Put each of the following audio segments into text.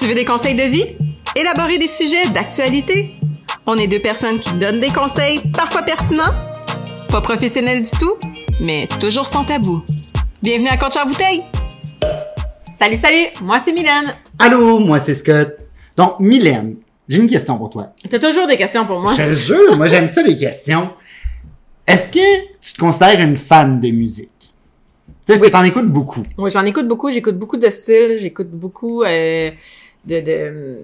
Tu veux des conseils de vie? Élaborer des sujets d'actualité? On est deux personnes qui donnent des conseils, parfois pertinents, pas professionnels du tout, mais toujours sans tabou. Bienvenue à Compte Bouteille! Salut, salut! Moi, c'est Mylène. Allô, moi, c'est Scott. Donc, Mylène, j'ai une question pour toi. T'as toujours des questions pour moi. Je te jure, moi, j'aime ça, les questions. Est-ce que tu te considères une fan de musique? Tu sais, est-ce que t'en écoutes beaucoup? Oui, j'en écoute beaucoup. J'écoute beaucoup de styles. J'écoute beaucoup euh, de, de euh,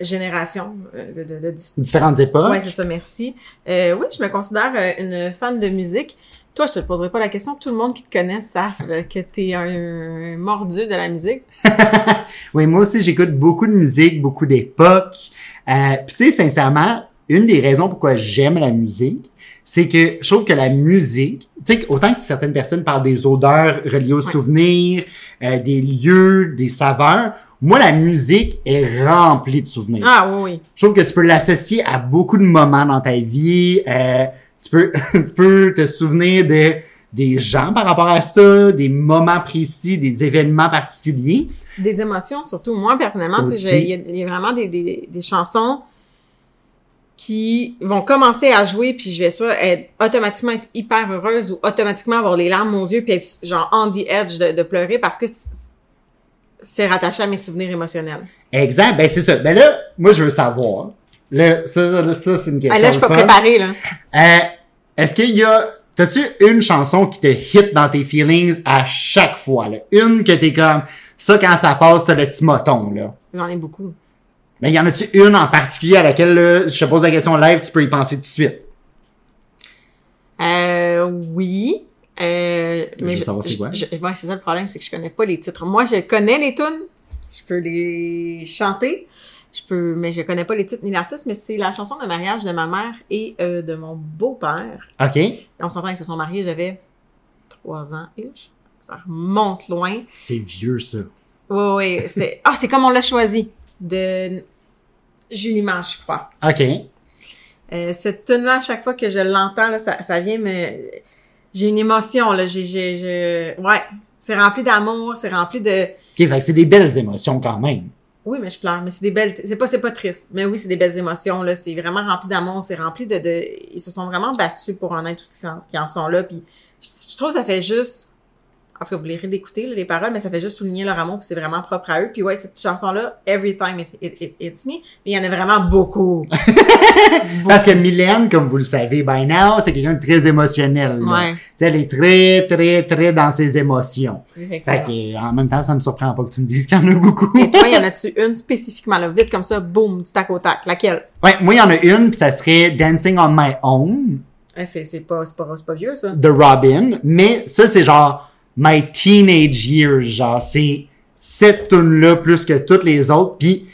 générations. euh, De, de, de, Différentes époques? Ouais, c'est ça, merci. Euh, oui, je me considère une fan de musique. Toi, je te poserai pas la question. Tout le monde qui te connaît savent que t'es un mordu de la musique. Oui, moi aussi, j'écoute beaucoup de musique, beaucoup d'époques. Euh, Puis tu sais, sincèrement, une des raisons pourquoi j'aime la musique, c'est que je trouve que la musique, tu sais, autant que certaines personnes parlent des odeurs reliées aux Ouais. souvenirs, euh, des lieux, des saveurs, moi, la musique est remplie de souvenirs. Ah oui, oui. Je trouve que tu peux l'associer à beaucoup de moments dans ta vie. Euh, tu peux, tu peux te souvenir de des gens par rapport à ça, des moments précis, des événements particuliers. Des émotions, surtout. Moi, personnellement, il y, y a vraiment des, des, des chansons qui vont commencer à jouer, puis je vais soit être, automatiquement être hyper heureuse ou automatiquement avoir les larmes aux yeux, puis être genre on the edge de, de pleurer parce que c'est- rattaché à mes souvenirs émotionnels. Exact. Ben, c'est ça. Ben là, moi, je veux savoir. Là, ça, ça, ça, c'est une question. Ah, là, je suis pas fun. préparée, là. Euh, est-ce qu'il y a, t'as-tu une chanson qui te hit dans tes feelings à chaque fois, là? Une que t'es comme, ça, quand ça passe, t'as le petit moton, là. J'en ai beaucoup. Mais y en a-tu une en particulier à laquelle, là, je te pose la question live, tu peux y penser tout de suite? Euh, oui. Euh, Je veux savoir c'est quoi. je- je- ouais, c'est ça le problème, c'est que je connais pas les titres. Moi, je connais les tunes, je peux les chanter, je peux, mais je connais pas les titres ni l'artiste. Mais c'est la chanson de mariage de ma mère et euh, de mon beau-père. OK? Et on s'entend qu'ils se sont mariés, j'avais trois ans ish. Ça remonte loin. C'est vieux, ça. Oui, oui, c'est ah, c'est comme on l'a choisi de Julie Manche, je crois. OK. Euh, cette tune là à chaque fois que je l'entends, là, ça, ça vient me... J'ai une émotion, là. J'ai, Ouais. C'est rempli d'amour, c'est rempli de... OK, fait que c'est des belles émotions quand même. Oui, mais je pleure, mais c'est des belles... C'est pas, c'est pas triste. Mais oui, c'est des belles émotions, là. C'est vraiment rempli d'amour, c'est rempli de, de... Ils se sont vraiment battus pour en être tous qui en, qui en sont là, puis je, je trouve que ça fait juste... En tout cas, vous lirez l'écouter, les paroles, mais ça fait juste souligner leur amour, puis c'est vraiment propre à eux. Puis ouais, cette chanson-là, Every Time It, it, it Hits Me, mais il y en a vraiment beaucoup. Parce que Mylène, comme vous le savez by now, c'est quelqu'un de très émotionnel. là. Ouais. Tu sais, elle est très, très, très dans ses émotions. Fait que, en même temps, ça me surprend pas que tu me dises qu'il y en a beaucoup. Et toi, y en a-tu une spécifiquement, là, vite comme ça, boum, du tac au tac? Laquelle? Ouais, moi, il y en a une, puis ça serait Dancing on My Own c'est, pas, pas, c'est pas vieux, ça. de Robin. Mais ça, c'est genre My Teenage Years. Genre, c'est cette tune-là plus que toutes les autres. Puis,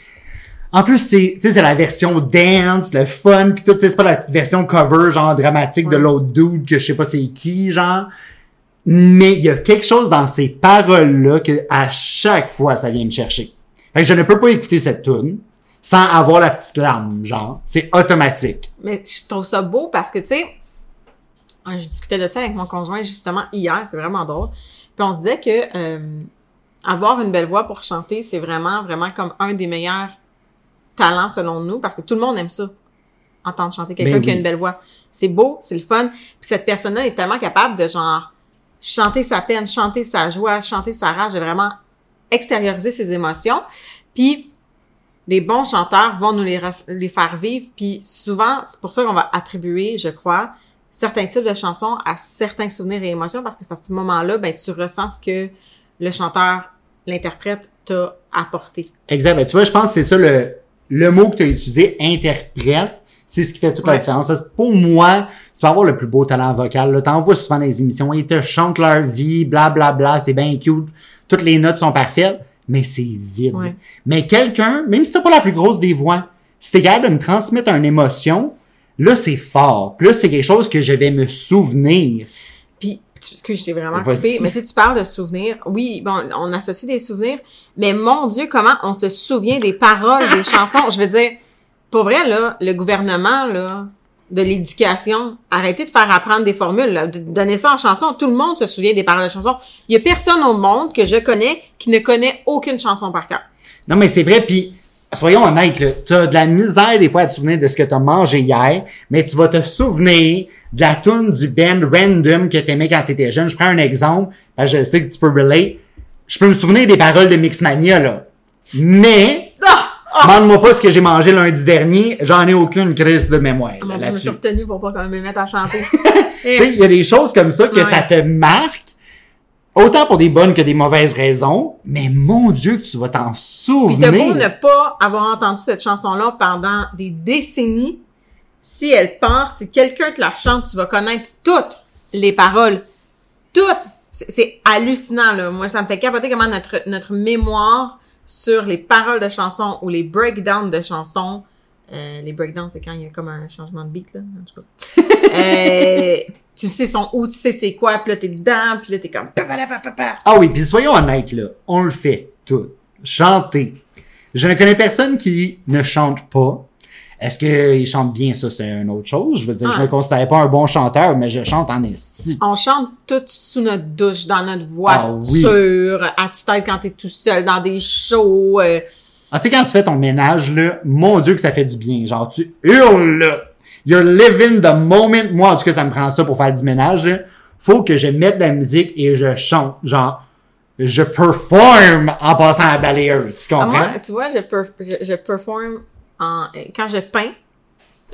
en plus, c'est, tu sais, c'est la version dance, le fun, puis tout, c'est pas la petite version cover, genre dramatique de l'autre dude que je sais pas c'est qui, genre. Mais il y a quelque chose dans ces paroles-là que à chaque fois, ça vient me chercher. Fait que je ne peux pas écouter cette tune sans avoir la petite larme, genre. C'est automatique. Mais je trouve ça beau parce que, tu sais, ah, j'ai discuté de ça avec mon conjoint justement hier, c'est vraiment drôle. Puis on se disait que euh, avoir une belle voix pour chanter, c'est vraiment, vraiment comme un des meilleurs talents selon nous, parce que tout le monde aime ça, entendre chanter quelqu'un Ben qui a une belle voix. C'est beau, c'est le fun. Puis cette personne-là est tellement capable de genre chanter sa peine, chanter sa joie, chanter sa rage, de vraiment extérioriser ses émotions. Puis des bons chanteurs vont nous les, les faire vivre. Puis souvent, c'est pour ça qu'on va attribuer, je crois, certains types de chansons à certains souvenirs et émotions parce que c'est à ce moment-là, ben, tu ressens ce que le chanteur, l'interprète t'a apporté. Exact. Ben, tu vois, je pense que c'est ça le, le mot que tu as utilisé, interprète. C'est ce qui fait toute la différence. Parce que pour moi, tu peux avoir le plus beau talent vocal. T'en vois souvent dans les émissions. Ils te chantent leur vie, bla bla bla, c'est bien cute. Toutes les notes sont parfaites, mais c'est vide. Ouais. Mais quelqu'un, même si t'as pas la plus grosse des voix, si t'es capable de me transmettre une émotion, là, c'est fort. Puis là, c'est quelque chose que je vais me souvenir. Puis, excuse, je t'ai vraiment coupé, mais tu sais, tu parles de souvenirs. Oui, bon, on associe des souvenirs, mais mon Dieu, comment on se souvient des paroles des chansons? Je veux dire, pour vrai, là, le gouvernement, là, de l'éducation, arrêtez de faire apprendre des formules, là, de- donner ça en chanson. Tout le monde se souvient des paroles de chansons. Il y a personne au monde que je connais qui ne connaît aucune chanson par cœur. Non, mais c'est vrai, puis soyons honnêtes, là, t'as de la misère des fois à te souvenir de ce que t'as mangé hier, mais tu vas te souvenir de la tune du band random que t'aimais quand t'étais jeune. Je prends un exemple, parce que je sais que tu peux relate. Je peux me souvenir des paroles de Mixmania, là. Mais, Ah! Ah! demande-moi pas ce que j'ai mangé lundi dernier, j'en ai aucune crise de mémoire. Là, Dieu, je me suis retenue pour pas quand même me mettre à chanter. Tu il y a des choses comme ça que Ouais. ça te marque, autant pour des bonnes que des mauvaises raisons, mais mon Dieu que tu vas t'en Puis souvenir. t'as beau ne pas avoir entendu cette chanson-là pendant des décennies, si elle part, si quelqu'un te la chante, tu vas connaître toutes les paroles. Toutes! C'est c'est hallucinant, là. Moi, ça me fait capoter comment notre, notre mémoire sur les paroles de chansons ou les breakdowns de chansons, euh, les breakdowns, c'est quand il y a comme un changement de beat, là, en tout cas. Euh, tu sais son où, tu sais c'est quoi, puis là, t'es dedans, puis là, t'es comme... Ah oui, puis soyons honnêtes, là. On le fait tout. Chanter. Je ne connais personne qui ne chante pas. Est-ce qu'il chante bien, ça, c'est une autre chose? Je veux dire, je Ouais. me considère pas un bon chanteur, mais je chante en esti. On chante tout sous notre douche, dans notre Ah oui. voiture, à tu tête quand t'es tout seul, dans des shows. euh, Ah, tu sais, quand tu fais ton ménage, là, mon Dieu que ça fait du bien. Genre, tu hurles, là. You're living the moment. Moi, en tout cas, ça me prend ça pour faire du ménage, là. Faut que je mette de la musique et je chante. Genre, je performe en passant à la balayeuse. Tu ah, comprends? moi, tu vois, je, perf- je, je performe en, quand je peins,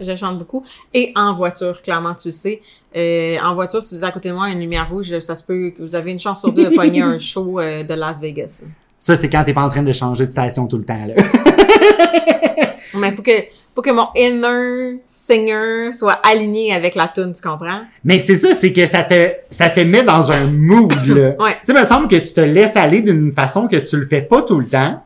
je chante beaucoup, et en voiture, clairement, tu le sais. Euh, en voiture, si vous êtes à côté de moi, une lumière rouge, ça se peut que vous avez une chance sur deux de pogner un show euh, de Las Vegas. Ça, c'est quand t'es pas en train de changer de station tout le temps, là. Mais faut que, faut que mon inner singer soit aligné avec la tune, tu comprends? Mais c'est ça, c'est que ça te, ça te met dans un mood, là. Ouais. Tu sais, me semble que tu te laisses aller d'une façon que tu le fais pas tout le temps.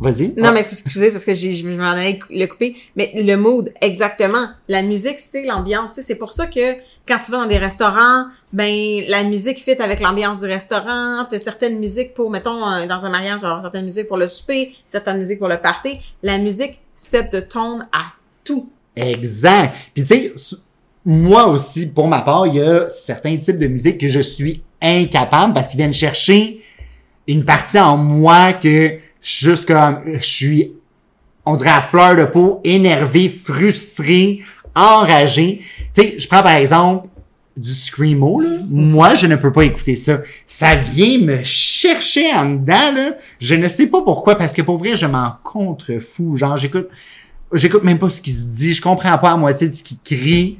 Vas-y. Non, mais excusez, parce que je m'en allais le couper. Mais le mood, exactement. La musique, c'est l'ambiance. C'est pour ça que quand tu vas dans des restaurants, ben la musique fit avec l'ambiance du restaurant. T'as certaines musiques pour, mettons, euh, dans un mariage, avoir certaines musiques pour le souper, certaines musiques pour le party. La musique set de tone à tout. Exact. Puis tu sais, moi aussi, pour ma part, il y a certains types de musique que je suis incapable parce qu'ils viennent chercher une partie en moi que juste comme je suis, on dirait à fleur de peau, énervé, frustré, enragé. Tu sais, je prends par exemple du screamo, là. Moi, je ne peux pas écouter ça. Ça vient me chercher en dedans, là. Je ne sais pas pourquoi, parce que pour vrai, je m'en contrefous. Genre, j'écoute, j'écoute même pas ce qui se dit, je comprends pas à moitié de ce qu'il crie.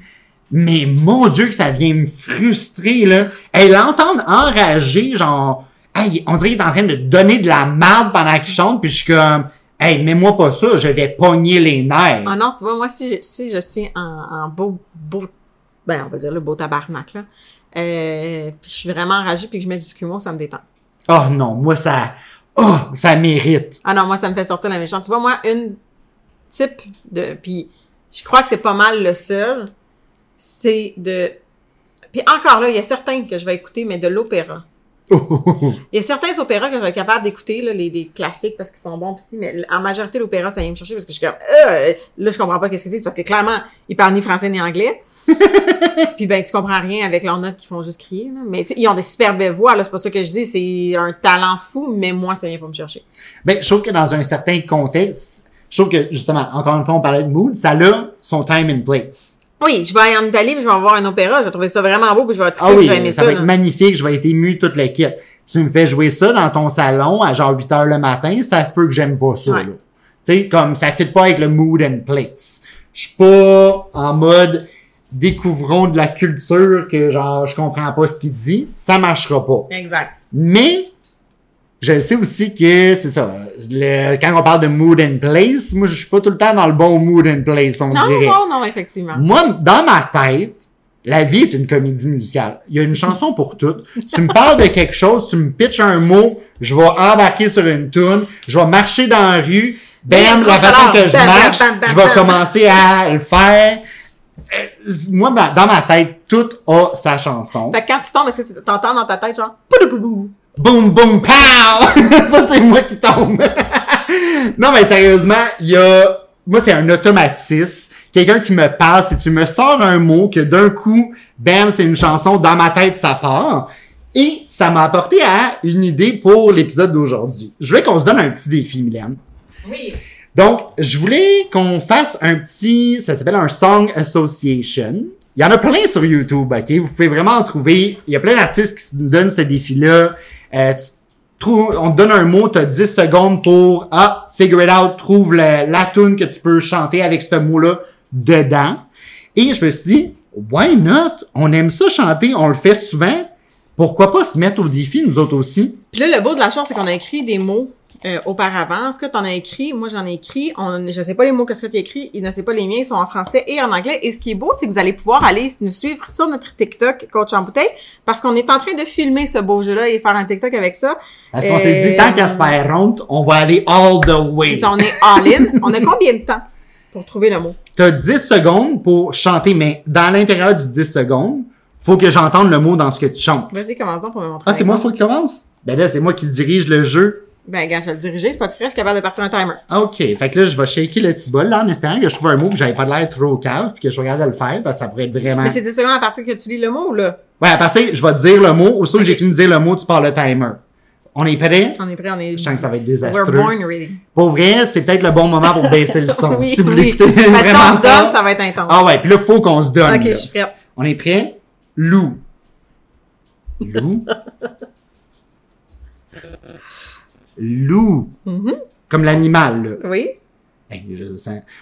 Mais mon Dieu que ça vient me frustrer, là. Elle l'entend enragée, genre, hey, on dirait qu'il est en train de donner de la merde pendant qu'il chante, puis je suis comme, hey, mets-moi pas ça, je vais pogner les nerfs. Ah non, tu vois, moi, si je, si je suis en, en beau, beau, ben, on va dire le beau tabarnak, là, euh, puis je suis vraiment enragée puis que je mets du screamo, ça me détend. Oh non, moi ça, oh, ça mérite. Ah non, moi, ça me fait sortir la méchante. Tu vois, moi, une type de... Puis, je crois que c'est pas mal le seul, c'est de... Puis encore là, il y a certains que je vais écouter, mais de l'opéra. Il y a certains opéras que je être capable d'écouter, là, les, les classiques, parce qu'ils sont bons pis si, mais en majorité, l'opéra, ça vient me chercher parce que je suis comme, euh, là, je comprends pas qu'est-ce qu'ils disent, parce que clairement, ils parlent ni français ni anglais. puis ben, tu comprends rien avec leurs notes qui font juste crier, là. Mais tu sais, ils ont des super belles voix, là, c'est pas ça que je dis, c'est un talent fou, mais moi, ça vient pas me chercher. Ben, je trouve que dans un certain contexte, je trouve que, justement, encore une fois, on parlait de mood, ça a son time and place. Oui, je vais aller en Italie, puis je vais voir un opéra, je vais trouver ça vraiment beau, puis je vais être Ah oui, je vais aimer ça, ça. va là. être magnifique, je vais être ému toute l'équipe. Tu me fais jouer ça dans ton salon à genre 8 heures le matin, ça se peut que j'aime pas ça, Ouais. là. Tu sais, comme ça fit pas avec le mood and place. Je suis pas en mode découvrons de la culture que genre je comprends pas ce qu'il dit, ça marchera pas. Exact. Mais je sais aussi que c'est ça. le- quand on parle de mood and place, moi je suis pas tout le temps dans le bon mood and place, on Non, dirait. non, non, effectivement. Moi, dans ma tête, la vie est une comédie musicale. Il y a une chanson pour toutes. Tu me parles de quelque chose, tu me pitches un mot, je vais embarquer sur une tune, je vais marcher dans la rue, bam, la façon que je marche, je vais commencer à le faire. Euh, Moi, dans ma tête, tout a sa chanson. Fait que quand tu tombes, est-ce que t'entends dans ta tête, genre, Boum, boum, pow! ça, c'est moi qui tombe. non, mais sérieusement, il y a... Moi, c'est un automatisme. Quelqu'un qui me passe, et tu me sors un mot que d'un coup, bam, c'est une chanson, dans ma tête, ça part. Et ça m'a apporté à une idée pour l'épisode d'aujourd'hui. Je voulais qu'on se donne un petit défi, Mylène. Oui. Donc, je voulais qu'on fasse un petit, ça s'appelle un Song Association. Il y en a plein sur YouTube, ok? Vous pouvez vraiment en trouver. Il y a plein d'artistes qui se donnent ce défi-là. Euh, tu on te donne un mot, tu as 10 secondes pour, ah, figure it out, trouve le- la tune que tu peux chanter avec ce mot-là dedans. Et je me suis dit, why not? On aime ça chanter, on le fait souvent. Pourquoi pas se mettre au défi, nous autres aussi? Puis là, le beau de la chose, c'est qu'on a écrit des mots euh, auparavant. Ce que tu en as écrit, moi j'en ai écrit. On, je sais pas les mots que ce que tu as écrit, il ne sait pas les miens, ils sont en français et en anglais. Et ce qui est beau, c'est que vous allez pouvoir aller nous suivre sur notre TikTok, Coach en bouteille, parce qu'on est en train de filmer ce beau jeu-là et faire un TikTok avec ça. Parce qu'on s'est dit, Euh, tant qu'à se faire honte, on va aller all the way. Ça, on est all-in. on a combien de temps pour trouver le mot? T'as 10 secondes pour chanter, mais dans l'intérieur du 10 secondes, faut que j'entende le mot dans ce que tu chantes. Vas-y, commence donc pour me montrer. Ah, c'est moi, faut qu'il commence? Ben là, c'est moi qui dirige le jeu. Ben, gars, je vais le diriger, parce que je suis capable de partir un timer. Ah, OK. Fait que là, je vais shaker le petit bol, là, en espérant que je trouve un mot que j'avais pas l'air trop cave, puis que je regarde à le faire, parce que ça pourrait être vraiment... Mais c'est 10 secondes à partir que tu lis le mot, là? Ouais, à partir, je vais te dire le mot. Aussitôt que j'ai fini de dire le mot, tu pars le timer. On est prêt? On est prêt, on est... Je sens que ça va être We're désastreux. born ready. Pour vrai, c'est peut-être le bon moment pour baisser le son. oui, si vous oui. l'écoutez Parce que si on se donne, ça va être intense. Ah ouais, puis là, faut qu'on se donne. ok, là. je suis prête. On est prêt? Loup. Loup. Loup. Mhm. Comme l'animal, là. Oui. Ben, je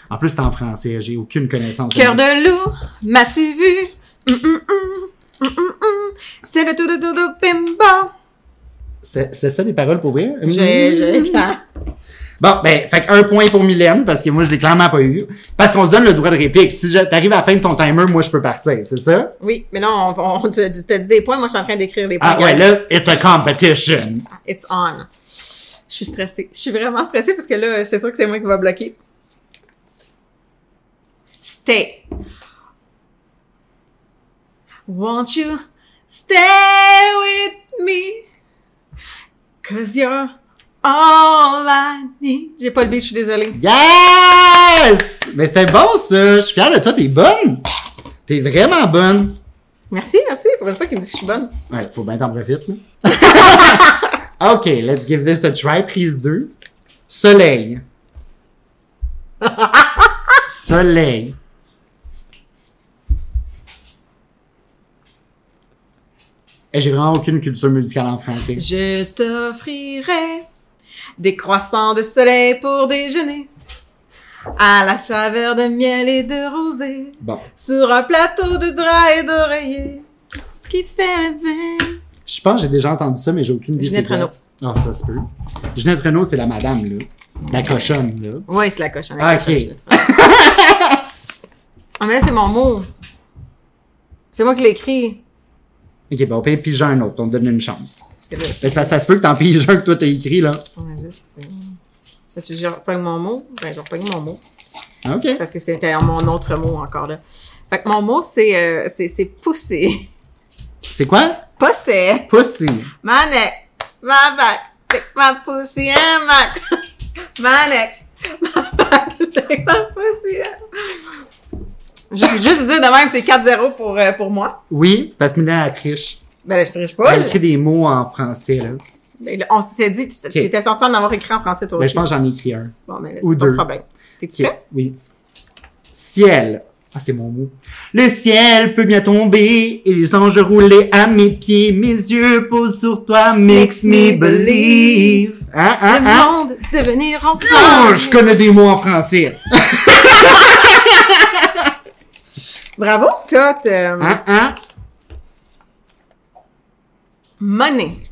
En plus, c'est en français. J'ai aucune connaissance. Cœur de loup, m'as-tu vu? Hum, hum, hum, hum, hum. C'est le tout de tout de bimba. C'est c'est ça les paroles pour vrai? J'ai, j'ai, Bon, ben, fait un point pour Mylène, parce que moi, je l'ai clairement pas eu. Parce qu'on se donne le droit de réplique. Si t'arrives à la fin de ton timer, moi, je peux partir, c'est ça? Oui, mais là, on, on, t'as dit des points, moi, je suis en train d'écrire des points. Ah ouais, là, it's a competition. It's on. Je suis stressée. Je suis vraiment stressée parce que là, c'est sûr que c'est moi qui va bloquer. Stay. Won't you stay with me? Cause you're all I need. J'ai pas le beat, je suis désolée. Yes! Mais c'était bon, ça. Je suis fier de toi, t'es bonne. T'es vraiment bonne. Merci, merci. Pour une fois qu'il me dit que je suis bonne. Ouais, faut bien t'en profiter, là. OK, let's give this a try. Prise 2. Soleil. Soleil. Et j'ai vraiment aucune culture musicale en français. Je t'offrirai des croissants de soleil pour déjeuner. À la chaveur de miel et de rosée. Bon. Sur un plateau de drap et d'oreiller. Qui fait rêver. Je pense que j'ai déjà entendu ça, mais j'ai aucune idée. Ginette. Renault. Ah, ça se peut. Ginette Renault, c'est la madame, là. La cochonne, là. Ouais, c'est la cochonne. Ah, ok. ah, mais là, c'est mon mot. C'est moi qui l'ai écrit. OK, ben on peut piger un autre. On te donne une chance. Parce que là, Ben, ça se peut que t'en piges un que toi t'as écrit, là. Ouais, je sais. Ça, tu je reprends mon mot? Ben, je reprends mon mot. Ah, OK. Parce que c'était mon autre mot encore, là. Fait que mon mot, c'est, euh, c'est, c'est pousser. C'est quoi? Pousser. Pussy. My neck, my back, take my pussy and my, neck, my back, take my pussy and... Juste, juste vous dire de même, c'est 4-0 pour, euh, pour moi. Oui, parce que Mylène, elle triche. Ben je triche pas. Elle écrit des mots en français, là. Ben, là, on s'était dit, tu étais censé en avoir écrit en français toi Mais aussi. Ben, je pense que j'en ai écrit un. Bon, mais là, ou pas deux. de problème. T'es-tu? Oui. Ciel. Ah, c'est mon mot. Le ciel peut bien tomber et les anges rouler à mes pieds. Mes yeux posent sur toi, makes me believe. Hein, hein, Le hein? monde devenir en Non, je connais des mots en français. Bravo, Scott. Euh, Hein, hein? Money.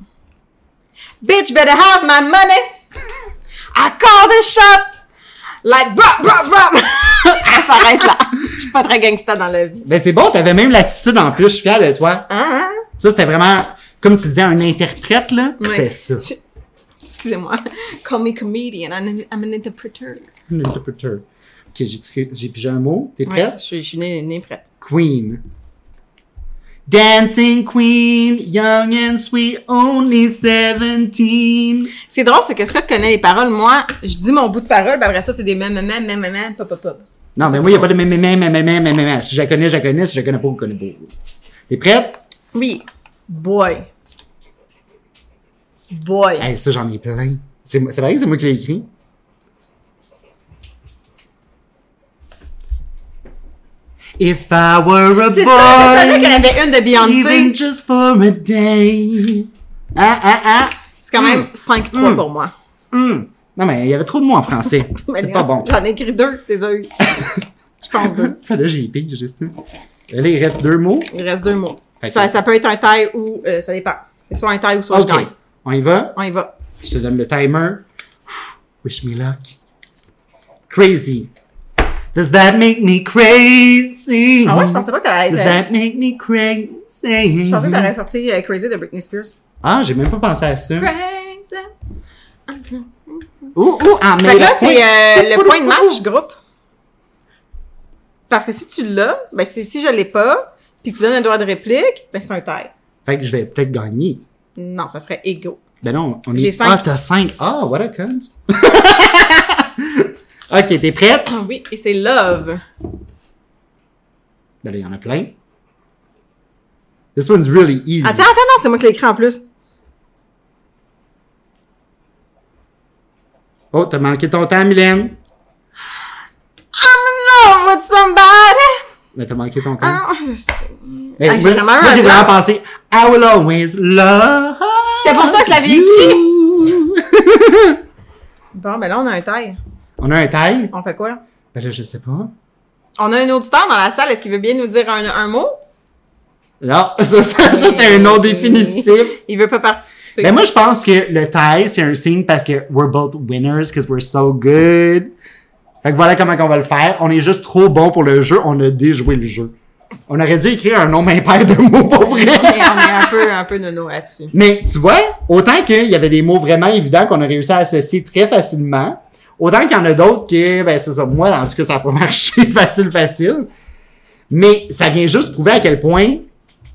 Bitch better have my money. I call the shot. Like, brap, brap, brap. On s'arrête là. Je suis pas très gangsta dans la vie. Ben, c'est bon, t'avais même l'attitude en plus. Je suis fier de toi. Hein? Ça, c'était vraiment, comme tu disais, un interprète, là. C'était ça. Excusez-moi. Call me comedian. I'm an, interpreter. Un interpréteur. Ok, j'ai pigé un mot. T'es Ouais, prête? je suis, je suis née, née prête. Queen. Dancing Queen, young and sweet, only 17. C'est drôle, c'est que Scott connaît les paroles. Moi, je dis mon bout de parole, ben après ça, c'est des même, même, même, même, pop, pop, pop. Non, mais moi, il n'y a pas de même, même, même, même, même, même. Si je la connais, je la connais. Si je la connais pas, je la connais pas. T'es prête? Oui. Boy. Boy. Hey, ça, j'en ai plein. C'est vrai que c'est moi qui l'ai écrit? If I were a boy. C'est ça, je savais qu'elle avait une de Beyoncé. Even just for a day. Ah, ah, ah. C'est quand même 5-3 Mm. pour moi. Hum. Non, mais il y avait trop de mots en français. C'est pas bon. J'en ai écrit deux, eu. Je pense deux. Fallait j'ai pige, j'ai ça. Là, il reste deux mots. Il reste deux mots. Ça, ça peut être un taille ou euh, ça dépend. C'est soit un taille ou soit OK. je gagne. On y va? On y va. Je te donne le timer. Wish me luck. Crazy. Does that make me crazy? Ah ouais, je pensais pas que t'allais Does that make me crazy? Je pensais que t'allais sortir euh, Crazy de Britney Spears. Ah, j'ai même pas pensé à ça. Crazy. Ouh, ouh, ah, mais Fait que là, c'est euh, le point de match groupe. Parce que si tu l'as, ben c'est- si je l'ai pas, puis tu donnes un droit de réplique, ben c'est un taille. Fait que je vais peut-être gagner. Non, ça serait égaux. Ben non, on est... J'ai cinq. Ah, t'as cinq. Ah, what a cunt. ok, t'es prête? Ah oui, et c'est love. Ben là, il y en a plein. This one's really easy. Attends, attends, non, c'est moi qui l'ai écrit en plus. Oh, t'as manqué ton temps, Mylène. I'm in love with somebody. Mais t'as manqué ton temps. Ah, je sais. Ah, moi, j'ai vraiment moi, un j'ai blanc. vraiment pensé I will always love. C'est pour ça que je l'avais you. Bon, ben là, on a un taille. On a un taille? On fait quoi? Ben là, je sais pas. On a un auditeur dans la salle. Est-ce qu'il veut bien nous dire un, un mot? Là, ça, c'était un nom définitif. Il veut pas participer. Ben moi, je pense que le taille, c'est un signe parce que we're both winners because we're so good. Fait que voilà comment on va le faire. On est juste trop bon pour le jeu. On a déjoué le jeu. On aurait dû écrire un nombre impair de mots pour vrai. on est, on est un peu, un peu nono là-dessus. Mais tu vois, autant qu'il y avait des mots vraiment évidents qu'on a réussi à associer très facilement, autant qu'il y en a d'autres que, ben c'est ça, moi, en tout cas, ça n'a pas marché facile, facile. Mais ça vient juste prouver à quel point,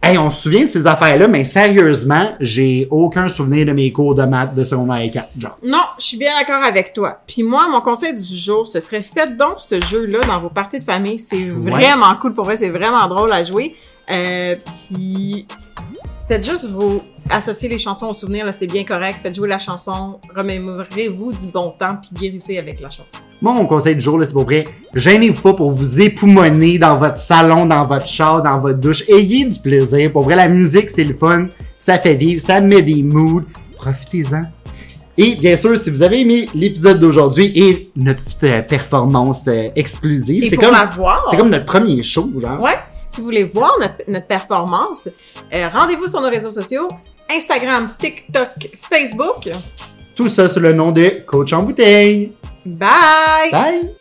hey, on se souvient de ces affaires-là, mais sérieusement, j'ai aucun souvenir de mes cours de maths de secondaire 4, genre. Non, je suis bien d'accord avec toi. Puis moi, mon conseil du jour, ce serait faites donc ce jeu-là dans vos parties de famille. C'est vraiment cool pour vrai, c'est vraiment drôle à jouer. Euh, puis faites juste vous associer les chansons aux souvenirs, là, c'est bien correct. Faites jouer la chanson, remémorez-vous du bon temps, puis guérissez avec la chanson. Moi, mon conseil du jour, là, c'est pour vrai, gênez-vous pas pour vous époumoner dans votre salon, dans votre char, dans votre douche. Ayez du plaisir. Pour vrai, la musique, c'est le fun. Ça fait vivre, ça met des moods. Profitez-en. Et bien sûr, si vous avez aimé l'épisode d'aujourd'hui et notre petite euh, performance euh, exclusive, Et c'est pour comme, la voir, c'est comme notre premier show, genre. Ouais. Si vous voulez voir notre, notre performance, euh, rendez-vous sur nos réseaux sociaux. Instagram, TikTok, Facebook. Tout ça sous le nom de Coach en bouteille. Bye! Bye!